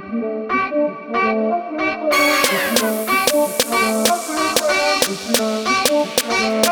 Thank you.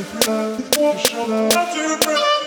with love, to show love